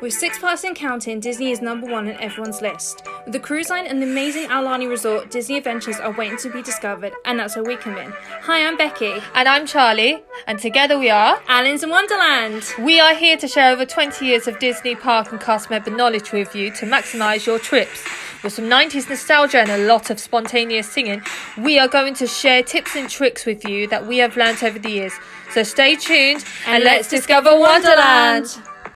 With six parks and counting, Disney is number one on everyone's list. With the cruise line and the amazing Aulani Resort, Disney adventures are waiting to be discovered, and that's where we come in. Hi, I'm Becky. And I'm Charlie, and together we are Alice in Wonderland. We are here to share over 20 years of Disney park and cast member knowledge with you to maximise your trips. With some 90s nostalgia and a lot of spontaneous singing, we are going to share tips and tricks with you that we have learned over the years. So stay tuned and, And let's discover Wonderland.